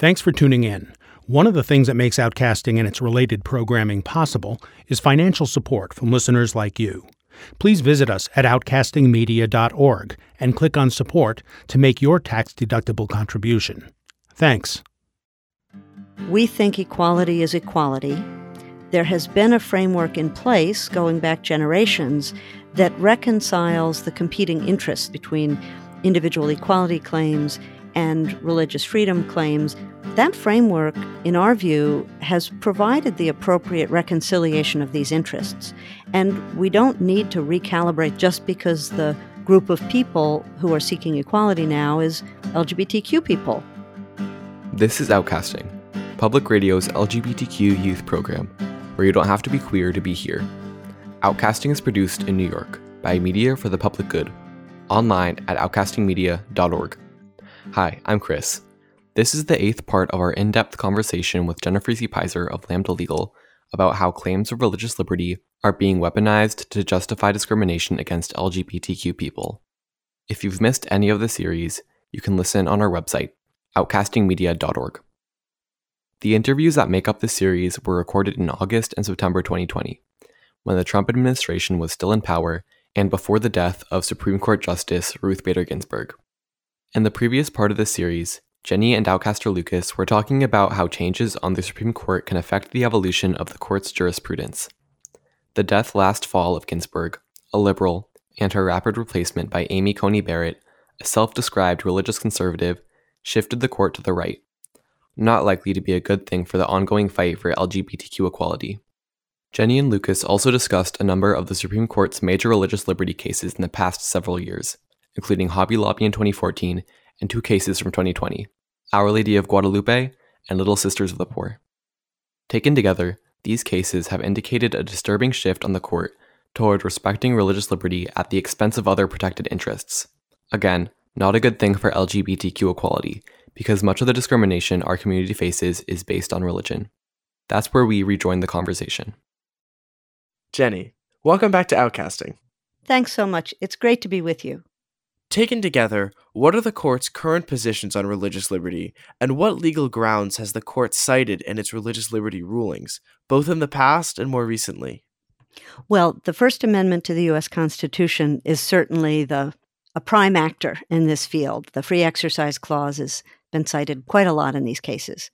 Thanks for tuning in. One of the things that makes Outcasting and its related programming possible is financial support from listeners like you. Please visit us at outcastingmedia.org and click on support to make your tax deductible contribution. Thanks. We think equality is equality. There has been a framework in place going back generations that reconciles the competing interests between individual equality claims and religious freedom claims. That framework, in our view, has provided the appropriate reconciliation of these interests. And we don't need to recalibrate just because the group of people who are seeking equality now is LGBTQ people. This is Outcasting, Public Radio's LGBTQ youth program, where you don't have to be queer to be here. Outcasting is produced in New York by Media for the Public Good, online at outcastingmedia.org. Hi, I'm Chris. This is the eighth part of our in depth conversation with Jennifer C. Pizer of Lambda Legal about how claims of religious liberty are being weaponized to justify discrimination against LGBTQ people. If you've missed any of the series, you can listen on our website, outcastingmedia.org. The interviews that make up the series were recorded in August and September 2020, when the Trump administration was still in power and before the death of Supreme Court Justice Ruth Bader Ginsburg. In the previous part of this series, Jenny and Outcaster Lucas were talking about how changes on the Supreme Court can affect the evolution of the court's jurisprudence. The death last fall of Ginsburg, a liberal, and her rapid replacement by Amy Coney Barrett, a self described religious conservative, shifted the court to the right, not likely to be a good thing for the ongoing fight for LGBTQ equality. Jenny and Lucas also discussed a number of the Supreme Court's major religious liberty cases in the past several years, including Hobby Lobby in 2014 and two cases from 2020 Our Lady of Guadalupe and Little Sisters of the Poor. Taken together, these cases have indicated a disturbing shift on the court toward respecting religious liberty at the expense of other protected interests. Again, not a good thing for LGBTQ equality, because much of the discrimination our community faces is based on religion. That's where we rejoin the conversation. Jenny, welcome back to Outcasting. Thanks so much. It's great to be with you. Taken together, what are the court's current positions on religious liberty, and what legal grounds has the court cited in its religious liberty rulings, both in the past and more recently? Well, the First Amendment to the U.S. Constitution is certainly the a prime actor in this field. The Free Exercise Clause has been cited quite a lot in these cases.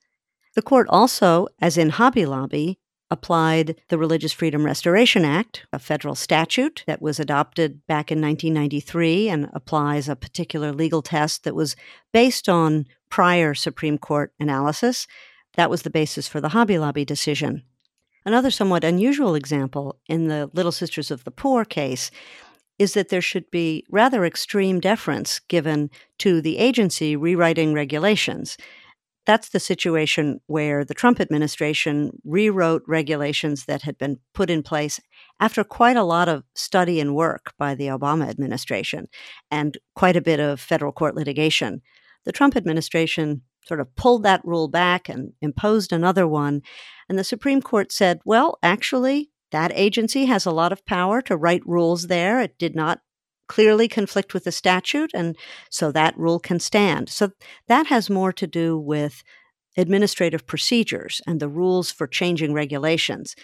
The court also, as in Hobby Lobby, applied the Religious Freedom Restoration Act, a federal statute that was adopted back in 1993 and applies a particular legal test that was based on prior Supreme Court analysis. That was the basis for the Hobby Lobby decision. Another somewhat unusual example in the Little Sisters of the Poor case is that there should be rather extreme deference given to the agency rewriting regulations. That's the situation where the Trump administration rewrote regulations that had been put in place after quite a lot of study and work by the Obama administration and quite a bit of federal court litigation. The Trump administration sort of pulled that rule back and imposed another one. And the Supreme Court said, well, actually, that agency has a lot of power to write rules there. It did not clearly conflict with the statute, and so that rule can stand. So that has more to do with administrative procedures and the rules for changing regulations.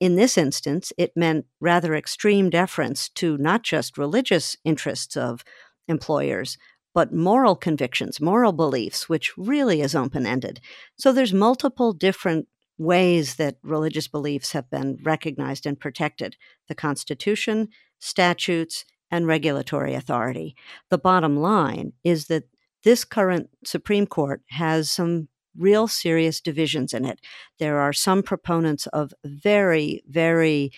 In this instance, it meant rather extreme deference to not just religious interests of employers, but moral convictions, moral beliefs, which really is open ended. So there's multiple different ways that religious beliefs have been recognized and protected the Constitution, statutes, and regulatory authority. The bottom line is that this current Supreme Court has some real serious divisions in it. There are some proponents of very, very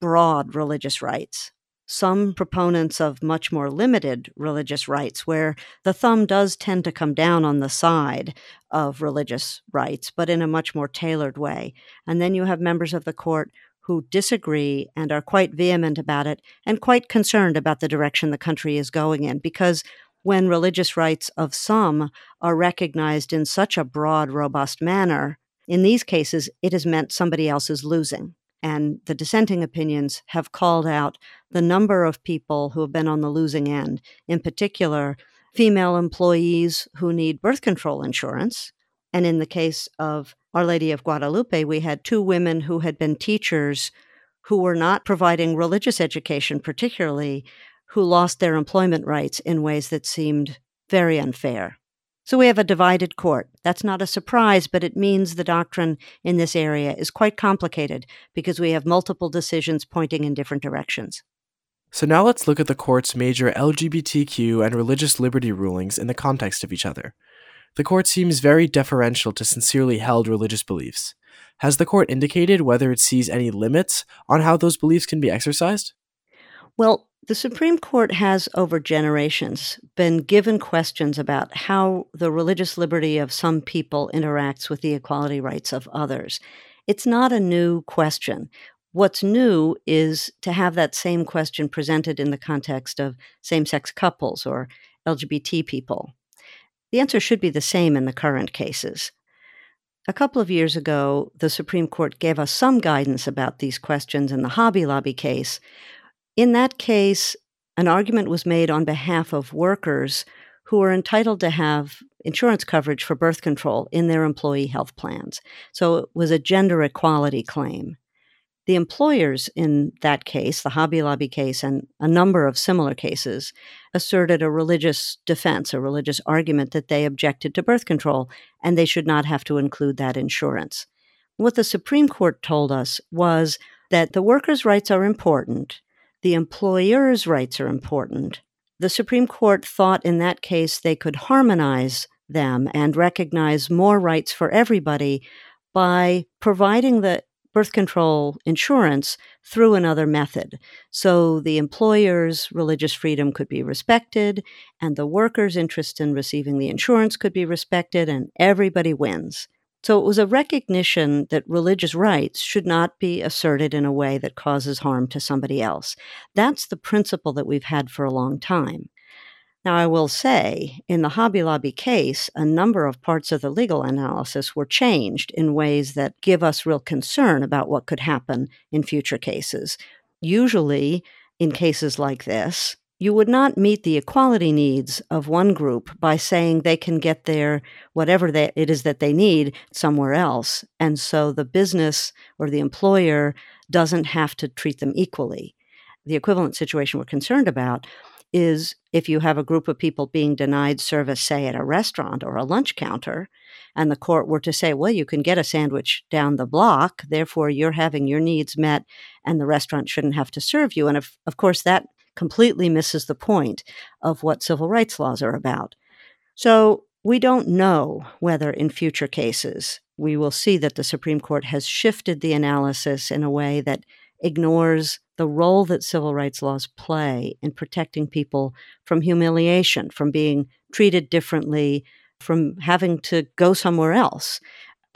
broad religious rights, some proponents of much more limited religious rights, where the thumb does tend to come down on the side of religious rights, but in a much more tailored way. And then you have members of the court who disagree and are quite vehement about it and quite concerned about the direction the country is going in because when religious rights of some are recognized in such a broad, robust manner, in these cases, it has meant somebody else is losing. And the dissenting opinions have called out the number of people who have been on the losing end, in particular, female employees who need birth control insurance, And in the case of Our Lady of Guadalupe, we had two women who had been teachers who were not providing religious education, particularly, who lost their employment rights in ways that seemed very unfair. So we have a divided court. That's not a surprise, but it means the doctrine in this area is quite complicated because we have multiple decisions pointing in different directions. So now let's look at the court's major LGBTQ and religious liberty rulings in the context of each other. The court seems very deferential to sincerely held religious beliefs. Has the court indicated whether it sees any limits on how those beliefs can be exercised? Well, the Supreme Court has, over generations, been given questions about how the religious liberty of some people interacts with the equality rights of others. It's not a new question. What's new is to have that same question presented in the context of same sex couples or LGBT people. The answer should be the same in the current cases. A couple of years ago, the Supreme Court gave us some guidance about these questions in the Hobby Lobby case, in that case, an argument was made on behalf of workers who are entitled to have insurance coverage for birth control in their employee health plans. So it was a gender equality claim. The employers in that case, the Hobby Lobby case, and a number of similar cases, asserted a religious defense, a religious argument that they objected to birth control and they should not have to include that insurance. What the Supreme Court told us was that the workers' rights are important, the employer's rights are important. The Supreme Court thought in that case they could harmonize them and recognize more rights for everybody by providing the birth control insurance through another method. So the employer's religious freedom could be respected, and the worker's interest in receiving the insurance could be respected, and everybody wins. So it was a recognition that religious rights should not be asserted in a way that causes harm to somebody else. That's the principle that we've had for a long time. Now, I will say, in the Hobby Lobby case, a number of parts of the legal analysis were changed in ways that give us real concern about what could happen in future cases. Usually, in cases like this, you would not meet the equality needs of one group by saying they can get their whatever they, it is that they need somewhere else. And so the business or the employer doesn't have to treat them equally. The equivalent situation we're concerned about is if you have a group of people being denied service, say at a restaurant or a lunch counter, and the court were to say, well, you can get a sandwich down the block, therefore you're having your needs met, and the restaurant shouldn't have to serve you. And of, of course, that completely misses the point of what civil rights laws are about. So we don't know whether in future cases we will see that the Supreme Court has shifted the analysis in a way that ignores the role that civil rights laws play in protecting people from humiliation, from being treated differently, from having to go somewhere else.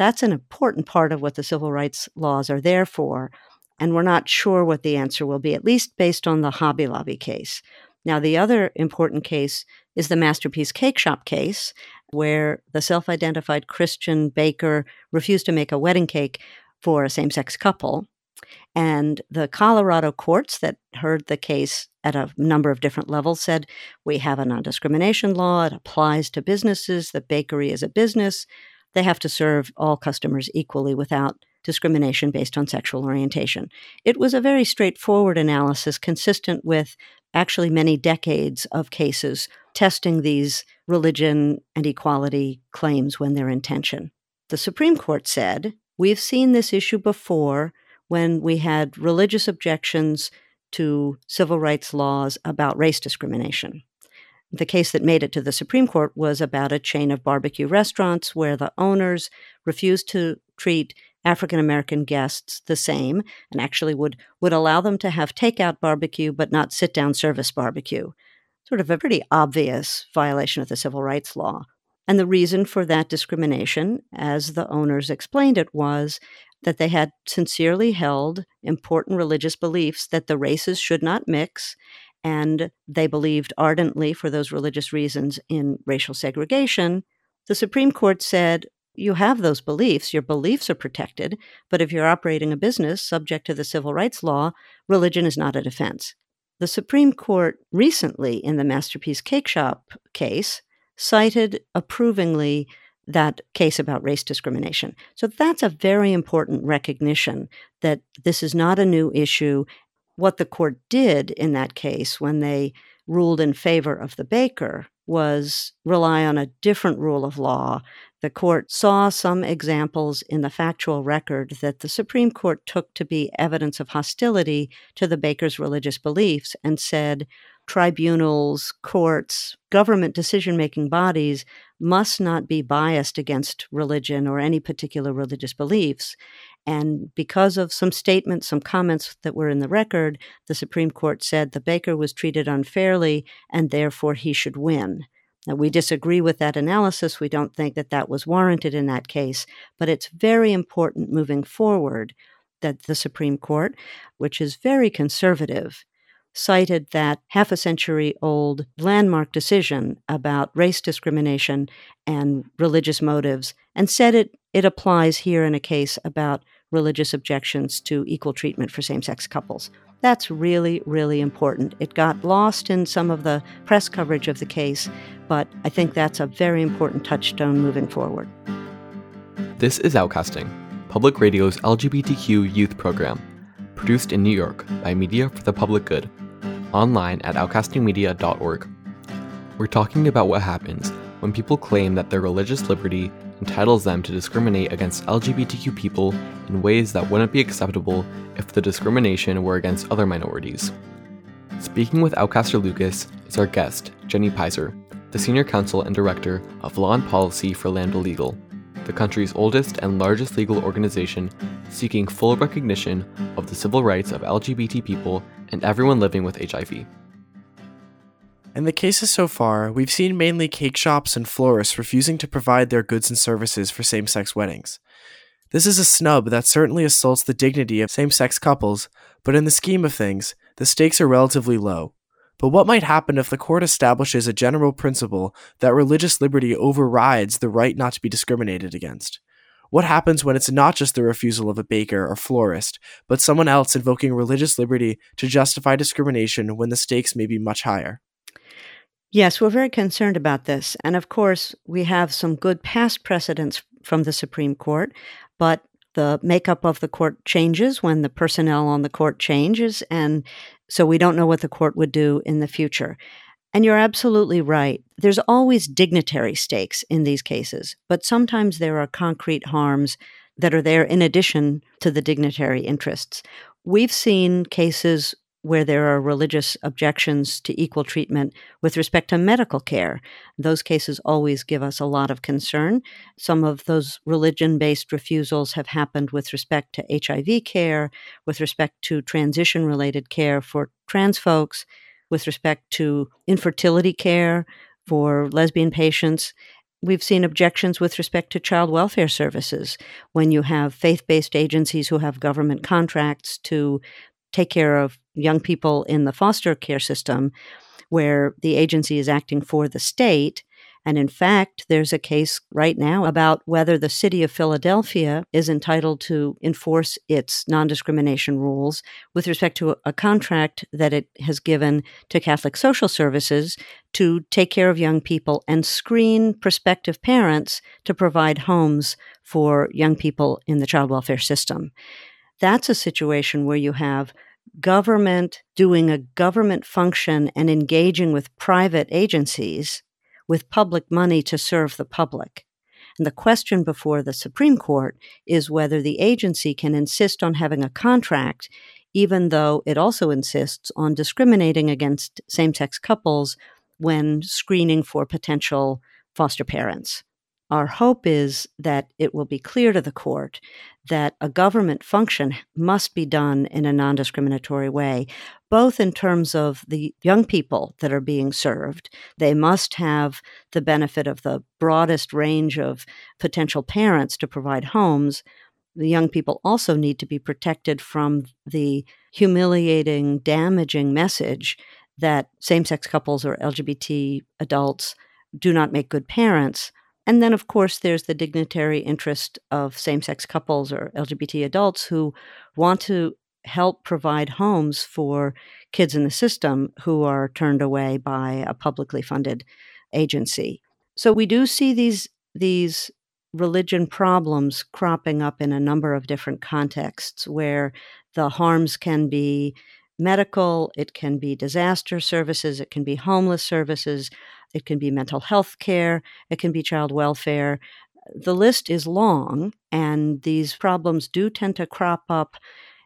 That's an important part of what the civil rights laws are there for and we're not sure what the answer will be, at least based on the Hobby Lobby case. Now, the other important case is the Masterpiece Cake Shop case, where the self identified Christian baker refused to make a wedding cake for a same sex couple. And the Colorado courts that heard the case at a number of different levels said we have a non discrimination law, it applies to businesses, the bakery is a business, they have to serve all customers equally without discrimination based on sexual orientation. It was a very straightforward analysis consistent with actually many decades of cases testing these religion and equality claims when they're in tension. The Supreme Court said, We've seen this issue before when we had religious objections to civil rights laws about race discrimination. The case that made it to the Supreme Court was about a chain of barbecue restaurants where the owners refused to treat African American guests the same and actually would, would allow them to have takeout barbecue but not sit down service barbecue. Sort of a pretty obvious violation of the civil rights law. And the reason for that discrimination, as the owners explained it, was that they had sincerely held important religious beliefs that the races should not mix, and they believed ardently, for those religious reasons, in racial segregation. The Supreme Court said, you have those beliefs, your beliefs are protected, but if you're operating a business subject to the civil rights law, religion is not a defense. The Supreme Court recently, in the Masterpiece Cake Shop case, cited approvingly that case about race discrimination. So that's a very important recognition that this is not a new issue. What the court did in that case when they ruled in favor of the baker was rely on a different rule of law. The court saw some examples in the factual record that the Supreme Court took to be evidence of hostility to the baker's religious beliefs and said tribunals, courts, government decision making bodies must not be biased against religion or any particular religious beliefs. And because of some statements, some comments that were in the record, the Supreme Court said the baker was treated unfairly and therefore he should win. Now, we disagree with that analysis. We don't think that that was warranted in that case, but it's very important moving forward that the Supreme Court, which is very conservative, cited that half a century old landmark decision about race discrimination and religious motives and said it, it applies here in a case about religious objections to equal treatment for same sex couples. That's really, really important. It got lost in some of the press coverage of the case, but I think that's a very important touchstone moving forward. This is Outcasting, Public Radio's LGBTQ youth program, produced in New York by Media for the Public Good online at outcastingmedia.org. We're talking about what happens when people claim that their religious liberty entitles them to discriminate against LGBTQ people in ways that wouldn't be acceptable if the discrimination were against other minorities. Speaking with Outcaster Lucas is our guest, Jenny Pizer, the Senior Counsel and Director of Law and Policy for Lambda Legal, the country's oldest and largest legal organization seeking full recognition of the civil rights of LGBT people and everyone living with HIV. In the cases so far, we've seen mainly cake shops and florists refusing to provide their goods and services for same sex weddings. This is a snub that certainly assaults the dignity of same sex couples, but in the scheme of things, the stakes are relatively low. But what might happen if the court establishes a general principle that religious liberty overrides the right not to be discriminated against? What happens when it's not just the refusal of a baker or florist, but someone else invoking religious liberty to justify discrimination when the stakes may be much higher? Yes, we're very concerned about this. And of course, we have some good past precedents from the Supreme Court, but the makeup of the court changes when the personnel on the court changes. And so we don't know what the court would do in the future. And you're absolutely right. There's always dignitary stakes in these cases, but sometimes there are concrete harms that are there in addition to the dignitary interests. We've seen cases where there are religious objections to equal treatment with respect to medical care. Those cases always give us a lot of concern. Some of those religion based refusals have happened with respect to HIV care, with respect to transition related care for trans folks, with respect to infertility care for lesbian patients. We've seen objections with respect to child welfare services when you have faith based agencies who have government contracts to take care of young people in the foster care system where the agency is acting for the state. And in fact, there's a case right now about whether the city of Philadelphia is entitled to enforce its non discrimination rules with respect to a contract that it has given to Catholic Social Services to take care of young people and screen prospective parents to provide homes for young people in the child welfare system. That's a situation where you have government doing a government function and engaging with private agencies with public money to serve the public. And the question before the Supreme Court is whether the agency can insist on having a contract, even though it also insists on discriminating against same sex couples when screening for potential foster parents. Our hope is that it will be clear to the court that a government function must be done in a non discriminatory way, both in terms of the young people that are being served. They must have the benefit of the broadest range of potential parents to provide homes. The young people also need to be protected from the humiliating, damaging message that same sex couples or LGBT adults do not make good parents and then, of course, there's the dignitary interest of same sex couples or LGBT adults who want to help provide homes for kids in the system who are turned away by a publicly funded agency. So we do see these these religion problems cropping up in a number of different contexts where the harms can be medical, it can be disaster services, it can be homeless services, it can be mental health care, it can be child welfare. The list is long, and these problems do tend to crop up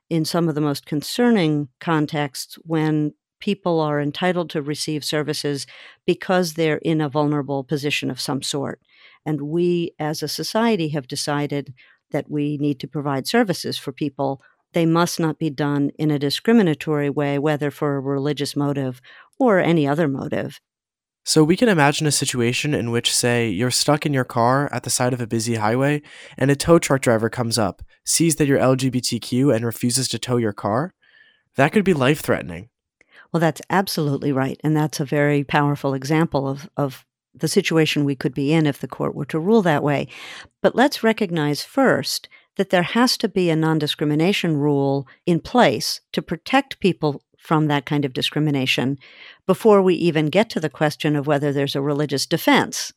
in some of the most concerning contexts when people are entitled to receive services because they're in a vulnerable position of some sort. And we as a society have decided that we need to provide services for people. They must not be done in a discriminatory way, whether for a religious motive or any other motive. So we can imagine a situation in which, say, you're stuck in your car at the side of a busy highway, and a tow truck driver comes up, sees that you're LGBTQ, and refuses to tow your car. That could be life threatening. Well, that's absolutely right. And that's a very powerful example of, of the situation we could be in if the court were to rule that way. But let's recognize first that there has to be a non discrimination rule in place to protect people from that kind of discrimination before we even get to the question of whether there's a religious defense.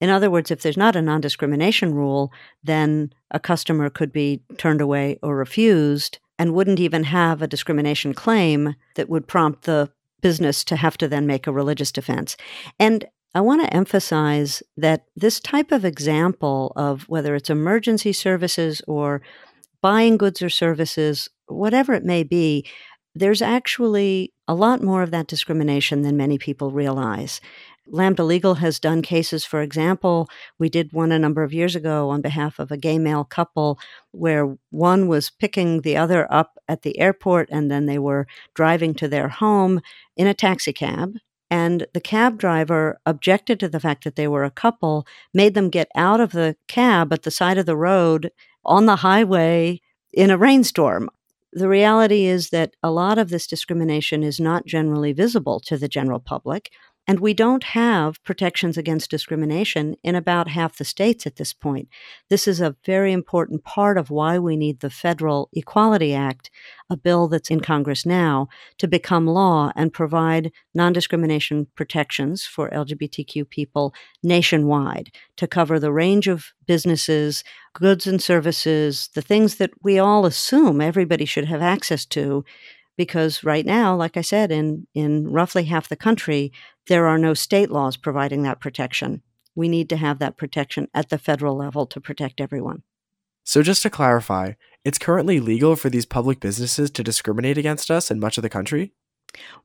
In other words, if there's not a non discrimination rule, then a customer could be turned away or refused and wouldn't even have a discrimination claim that would prompt the business to have to then make a religious defense. And I want to emphasize that this type of example of whether it's emergency services or buying goods or services, whatever it may be, there's actually a lot more of that discrimination than many people realize. Lambda Legal has done cases, for example, we did one a number of years ago on behalf of a gay male couple where one was picking the other up at the airport and then they were driving to their home in a taxi cab. And the cab driver objected to the fact that they were a couple, made them get out of the cab at the side of the road on the highway in a rainstorm. The reality is that a lot of this discrimination is not generally visible to the general public. And we don't have protections against discrimination in about half the states at this point. This is a very important part of why we need the Federal Equality Act, a bill that's in Congress now, to become law and provide non discrimination protections for LGBTQ people nationwide to cover the range of businesses, goods and services, the things that we all assume everybody should have access to because right now, like I said, in, in roughly half the country, there are no state laws providing that protection. We need to have that protection at the federal level to protect everyone. So, just to clarify, it's currently legal for these public businesses to discriminate against us in much of the country?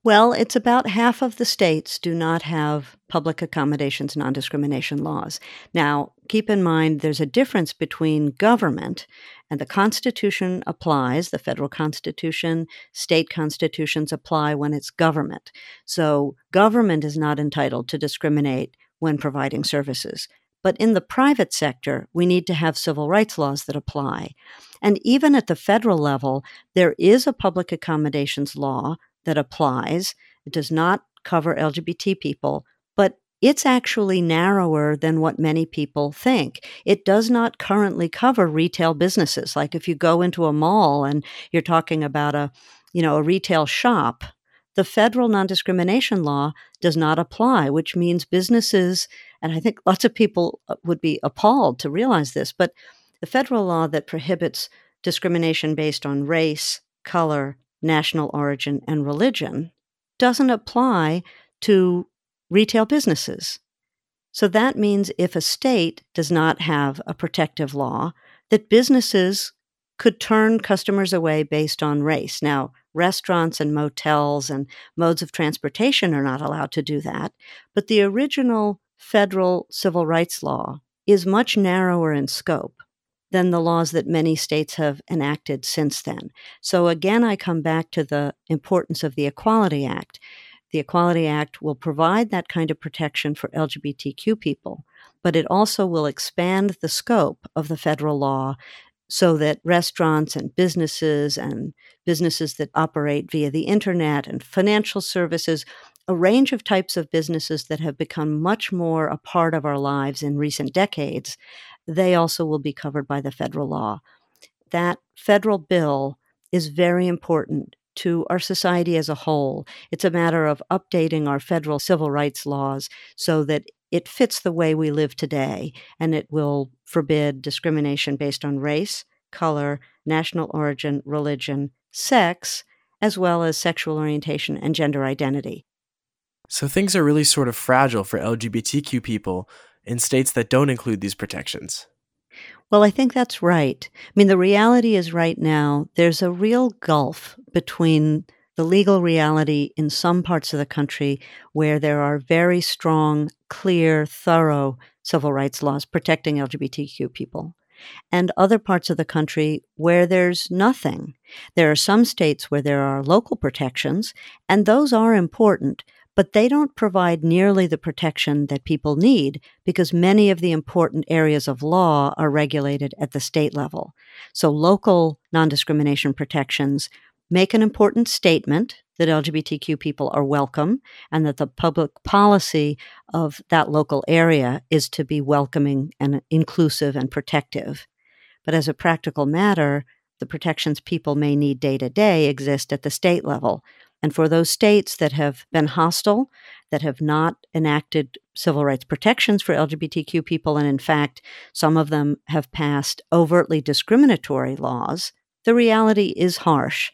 Well, it's about half of the states do not have public accommodations non discrimination laws. Now, keep in mind there's a difference between government and the Constitution applies, the federal Constitution, state constitutions apply when it's government. So, government is not entitled to discriminate when providing services. But in the private sector, we need to have civil rights laws that apply. And even at the federal level, there is a public accommodations law that applies. It does not cover LGBT people, but it's actually narrower than what many people think. It does not currently cover retail businesses. Like if you go into a mall and you're talking about a, you know, a retail shop, the federal non-discrimination law does not apply, which means businesses, and I think lots of people uh, would be appalled to realize this, but the federal law that prohibits discrimination based on race, color, national origin, and religion doesn't apply to retail businesses. So that means if a state does not have a protective law, that businesses could turn customers away based on race. Now, restaurants and motels and modes of transportation are not allowed to do that, but the original federal civil rights law is much narrower in scope than the laws that many states have enacted since then. So again, I come back to the importance of the Equality Act. The Equality Act will provide that kind of protection for LGBTQ people, but it also will expand the scope of the federal law so that restaurants and businesses and businesses that operate via the internet and financial services, a range of types of businesses that have become much more a part of our lives in recent decades, they also will be covered by the federal law. That federal bill is very important to our society as a whole. It's a matter of updating our federal civil rights laws so that it fits the way we live today, and it will forbid discrimination based on race, color, national origin, religion, sex, as well as sexual orientation and gender identity. So things are really sort of fragile for LGBTQ people in states that don't include these protections. Well, I think that's right. I mean, the reality is right now, there's a real gulf between the legal reality in some parts of the country where there are very strong, clear, thorough civil rights laws protecting LGBTQ people, and other parts of the country where there's nothing. There are some states where there are local protections, and those are important, but they don't provide nearly the protection that people need because many of the important areas of law are regulated at the state level. So local non discrimination protections make an important statement that LGBTQ people are welcome and that the public policy of that local area is to be welcoming and inclusive and protective. But as a practical matter, the protections people may need day to day exist at the state level. And for those states that have been hostile, that have not enacted civil rights protections for LGBTQ people, and in fact, some of them have passed overtly discriminatory laws, the reality is harsh.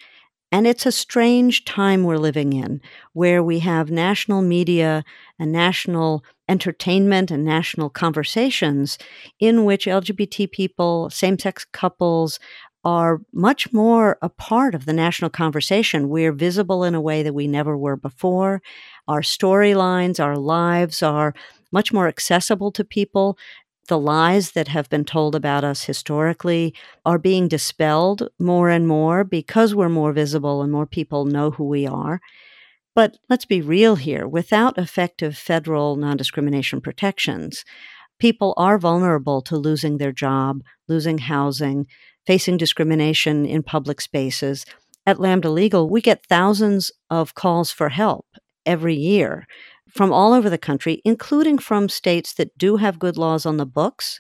And it's a strange time we're living in where we have national media and national entertainment and national conversations in which LGBT people, same sex couples, are much more a part of the national conversation. We're visible in a way that we never were before. Our storylines, our lives are much more accessible to people. The lies that have been told about us historically are being dispelled more and more because we're more visible and more people know who we are. But let's be real here without effective federal non discrimination protections, people are vulnerable to losing their job, losing housing, facing discrimination in public spaces. At Lambda Legal, we get thousands of calls for help every year from all over the country, including from states that do have good laws on the books,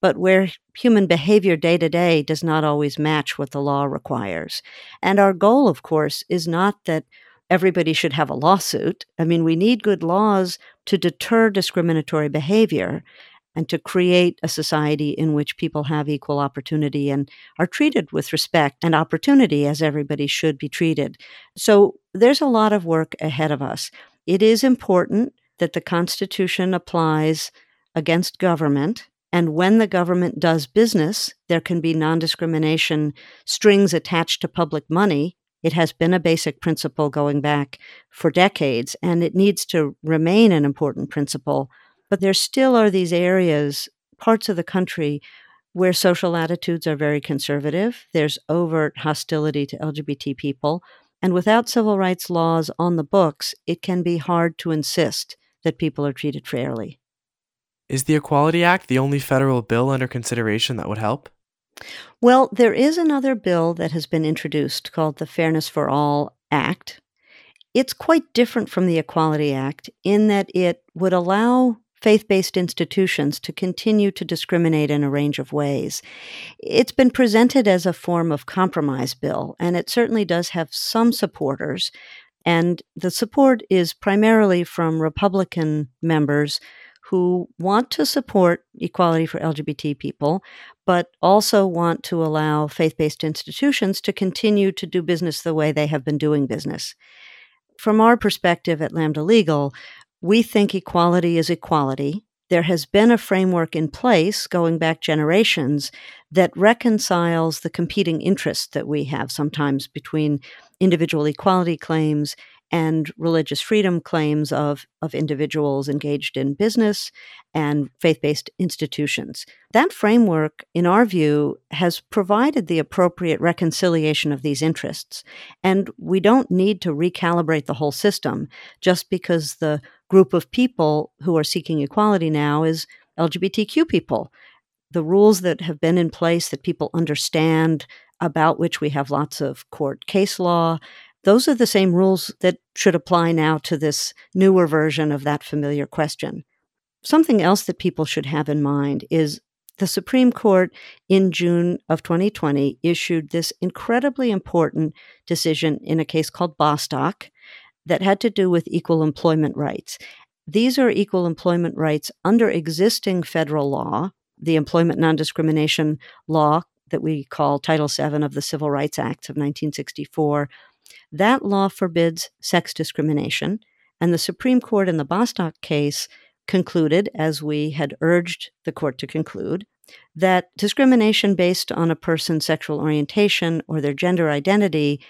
but where human behavior day to day does not always match what the law requires. And our goal, of course, is not that everybody should have a lawsuit. I mean, we need good laws to deter discriminatory behavior and to create a society in which people have equal opportunity and are treated with respect and opportunity as everybody should be treated. So there's a lot of work ahead of us. It is important that the Constitution applies against government. And when the government does business, there can be non discrimination strings attached to public money. It has been a basic principle going back for decades, and it needs to remain an important principle but there still are these areas, parts of the country, where social attitudes are very conservative. There's overt hostility to LGBT people. And without civil rights laws on the books, it can be hard to insist that people are treated fairly. Is the Equality Act the only federal bill under consideration that would help? Well, there is another bill that has been introduced called the Fairness for All Act. It's quite different from the Equality Act in that it would allow faith based institutions to continue to discriminate in a range of ways. It's been presented as a form of compromise bill, and it certainly does have some supporters. And the support is primarily from Republican members who want to support equality for LGBT people, but also want to allow faith based institutions to continue to do business the way they have been doing business. From our perspective at Lambda Legal, we think equality is equality. There has been a framework in place going back generations that reconciles the competing interests that we have sometimes between individual equality claims and religious freedom claims of, of individuals engaged in business and faith based institutions. That framework, in our view, has provided the appropriate reconciliation of these interests. And we don't need to recalibrate the whole system just because the group of people who are seeking equality now is LGBTQ people. The rules that have been in place that people understand, about which we have lots of court case law, those are the same rules that should apply now to this newer version of that familiar question. Something else that people should have in mind is the Supreme Court in June of 2020 issued this incredibly important decision in a case called Bostock that had to do with equal employment rights. these are equal employment rights under existing federal law, the Employment Non Discrimination Law that we call Title VII of the Civil Rights Act of 1964. That law forbids sex discrimination, and the Supreme Court in the Bostock case concluded, as we had urged the court to conclude, that discrimination based on a person's sexual orientation or their gender identity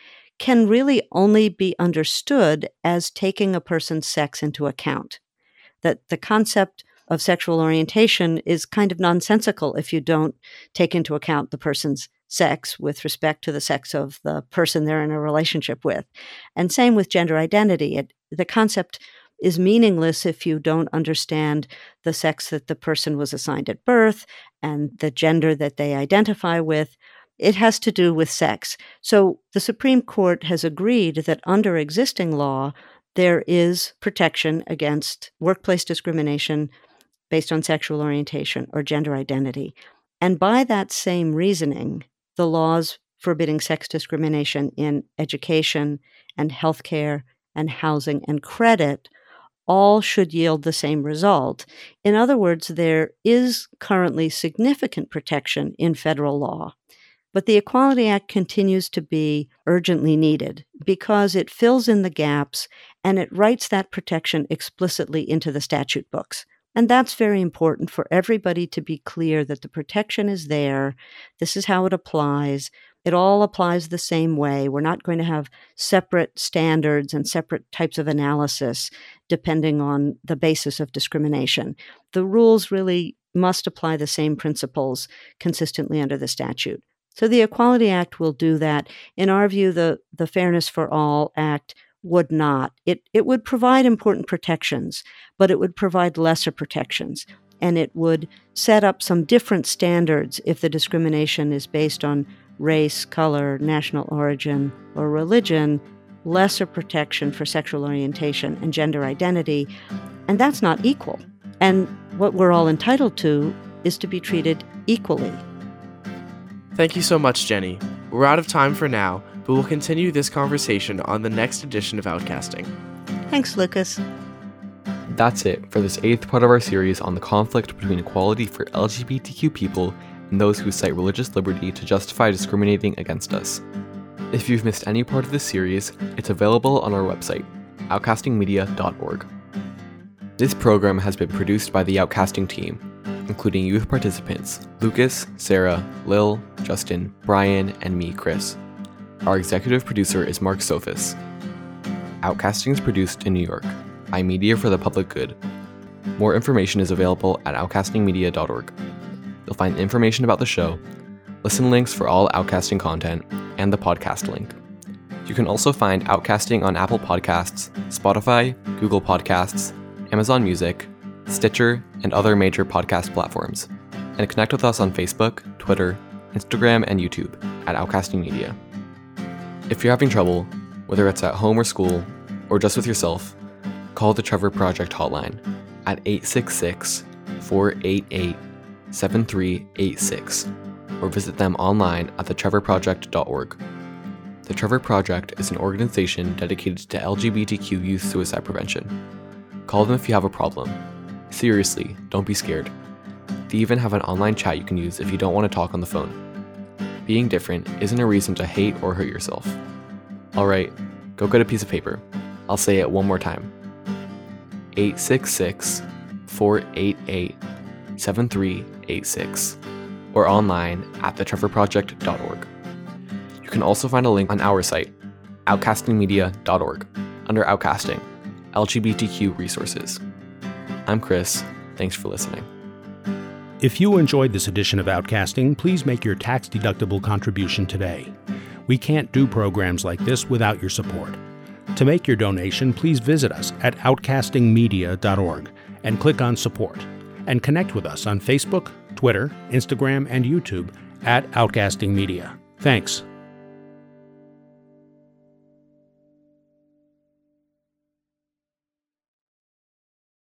can really only be understood as taking a person's sex into account. That the concept of sexual orientation is kind of nonsensical if you don't take into account the person's sex with respect to the sex of the person they're in a relationship with. And same with gender identity. It, the concept is meaningless if you don't understand the sex that the person was assigned at birth and the gender that they identify with. It has to do with sex. So the Supreme Court has agreed that under existing law, there is protection against workplace discrimination based on sexual orientation or gender identity. And by that same reasoning, the laws forbidding sex discrimination in education and healthcare and housing and credit all should yield the same result. In other words, there is currently significant protection in federal law. But the Equality Act continues to be urgently needed because it fills in the gaps and it writes that protection explicitly into the statute books. And that's very important for everybody to be clear that the protection is there. This is how it applies. It all applies the same way. We're not going to have separate standards and separate types of analysis depending on the basis of discrimination. The rules really must apply the same principles consistently under the statute. So the Equality Act will do that. In our view, the, the Fairness for All Act would not. It, it would provide important protections, but it would provide lesser protections. And it would set up some different standards if the discrimination is based on race, color, national origin, or religion, lesser protection for sexual orientation and gender identity. And that's not equal. And what we're all entitled to is to be treated equally. Thank you so much, Jenny. We're out of time for now, but we'll continue this conversation on the next edition of Outcasting. Thanks, Lucas. That's it for this eighth part of our series on the conflict between equality for LGBTQ people and those who cite religious liberty to justify discriminating against us. If you've missed any part of this series, it's available on our website, outcastingmedia.org. This program has been produced by the Outcasting team, including youth participants Lucas, Sarah, Lil, Justin, Brian, and me, Chris. Our executive producer is Mark Sophis. Outcasting is produced in New York by Media for the Public Good. More information is available at outcastingmedia.org. You'll find information about the show, listen links for all Outcasting content, and the podcast link. You can also find Outcasting on Apple Podcasts, Spotify, Google Podcasts, Amazon Music, Stitcher, and other major podcast platforms. And connect with us on Facebook, Twitter, Instagram, and YouTube at Outcasting Media. If you're having trouble, whether it's at home or school, or just with yourself, call the Trevor Project hotline at 866 488 7386 or visit them online at thetrevorproject.org. The Trevor Project is an organization dedicated to LGBTQ youth suicide prevention. Call them if you have a problem. Seriously, don't be scared. They even have an online chat you can use if you don't want to talk on the phone. Being different isn't a reason to hate or hurt yourself. Alright, go get a piece of paper. I'll say it one more time 866 488 7386 or online at thetrevorproject.org. You can also find a link on our site, outcastingmedia.org, under Outcasting, LGBTQ resources. I'm Chris. Thanks for listening. If you enjoyed this edition of Outcasting, please make your tax deductible contribution today. We can't do programs like this without your support. To make your donation, please visit us at outcastingmedia.org and click on Support. And connect with us on Facebook, Twitter, Instagram, and YouTube at Outcasting Media. Thanks.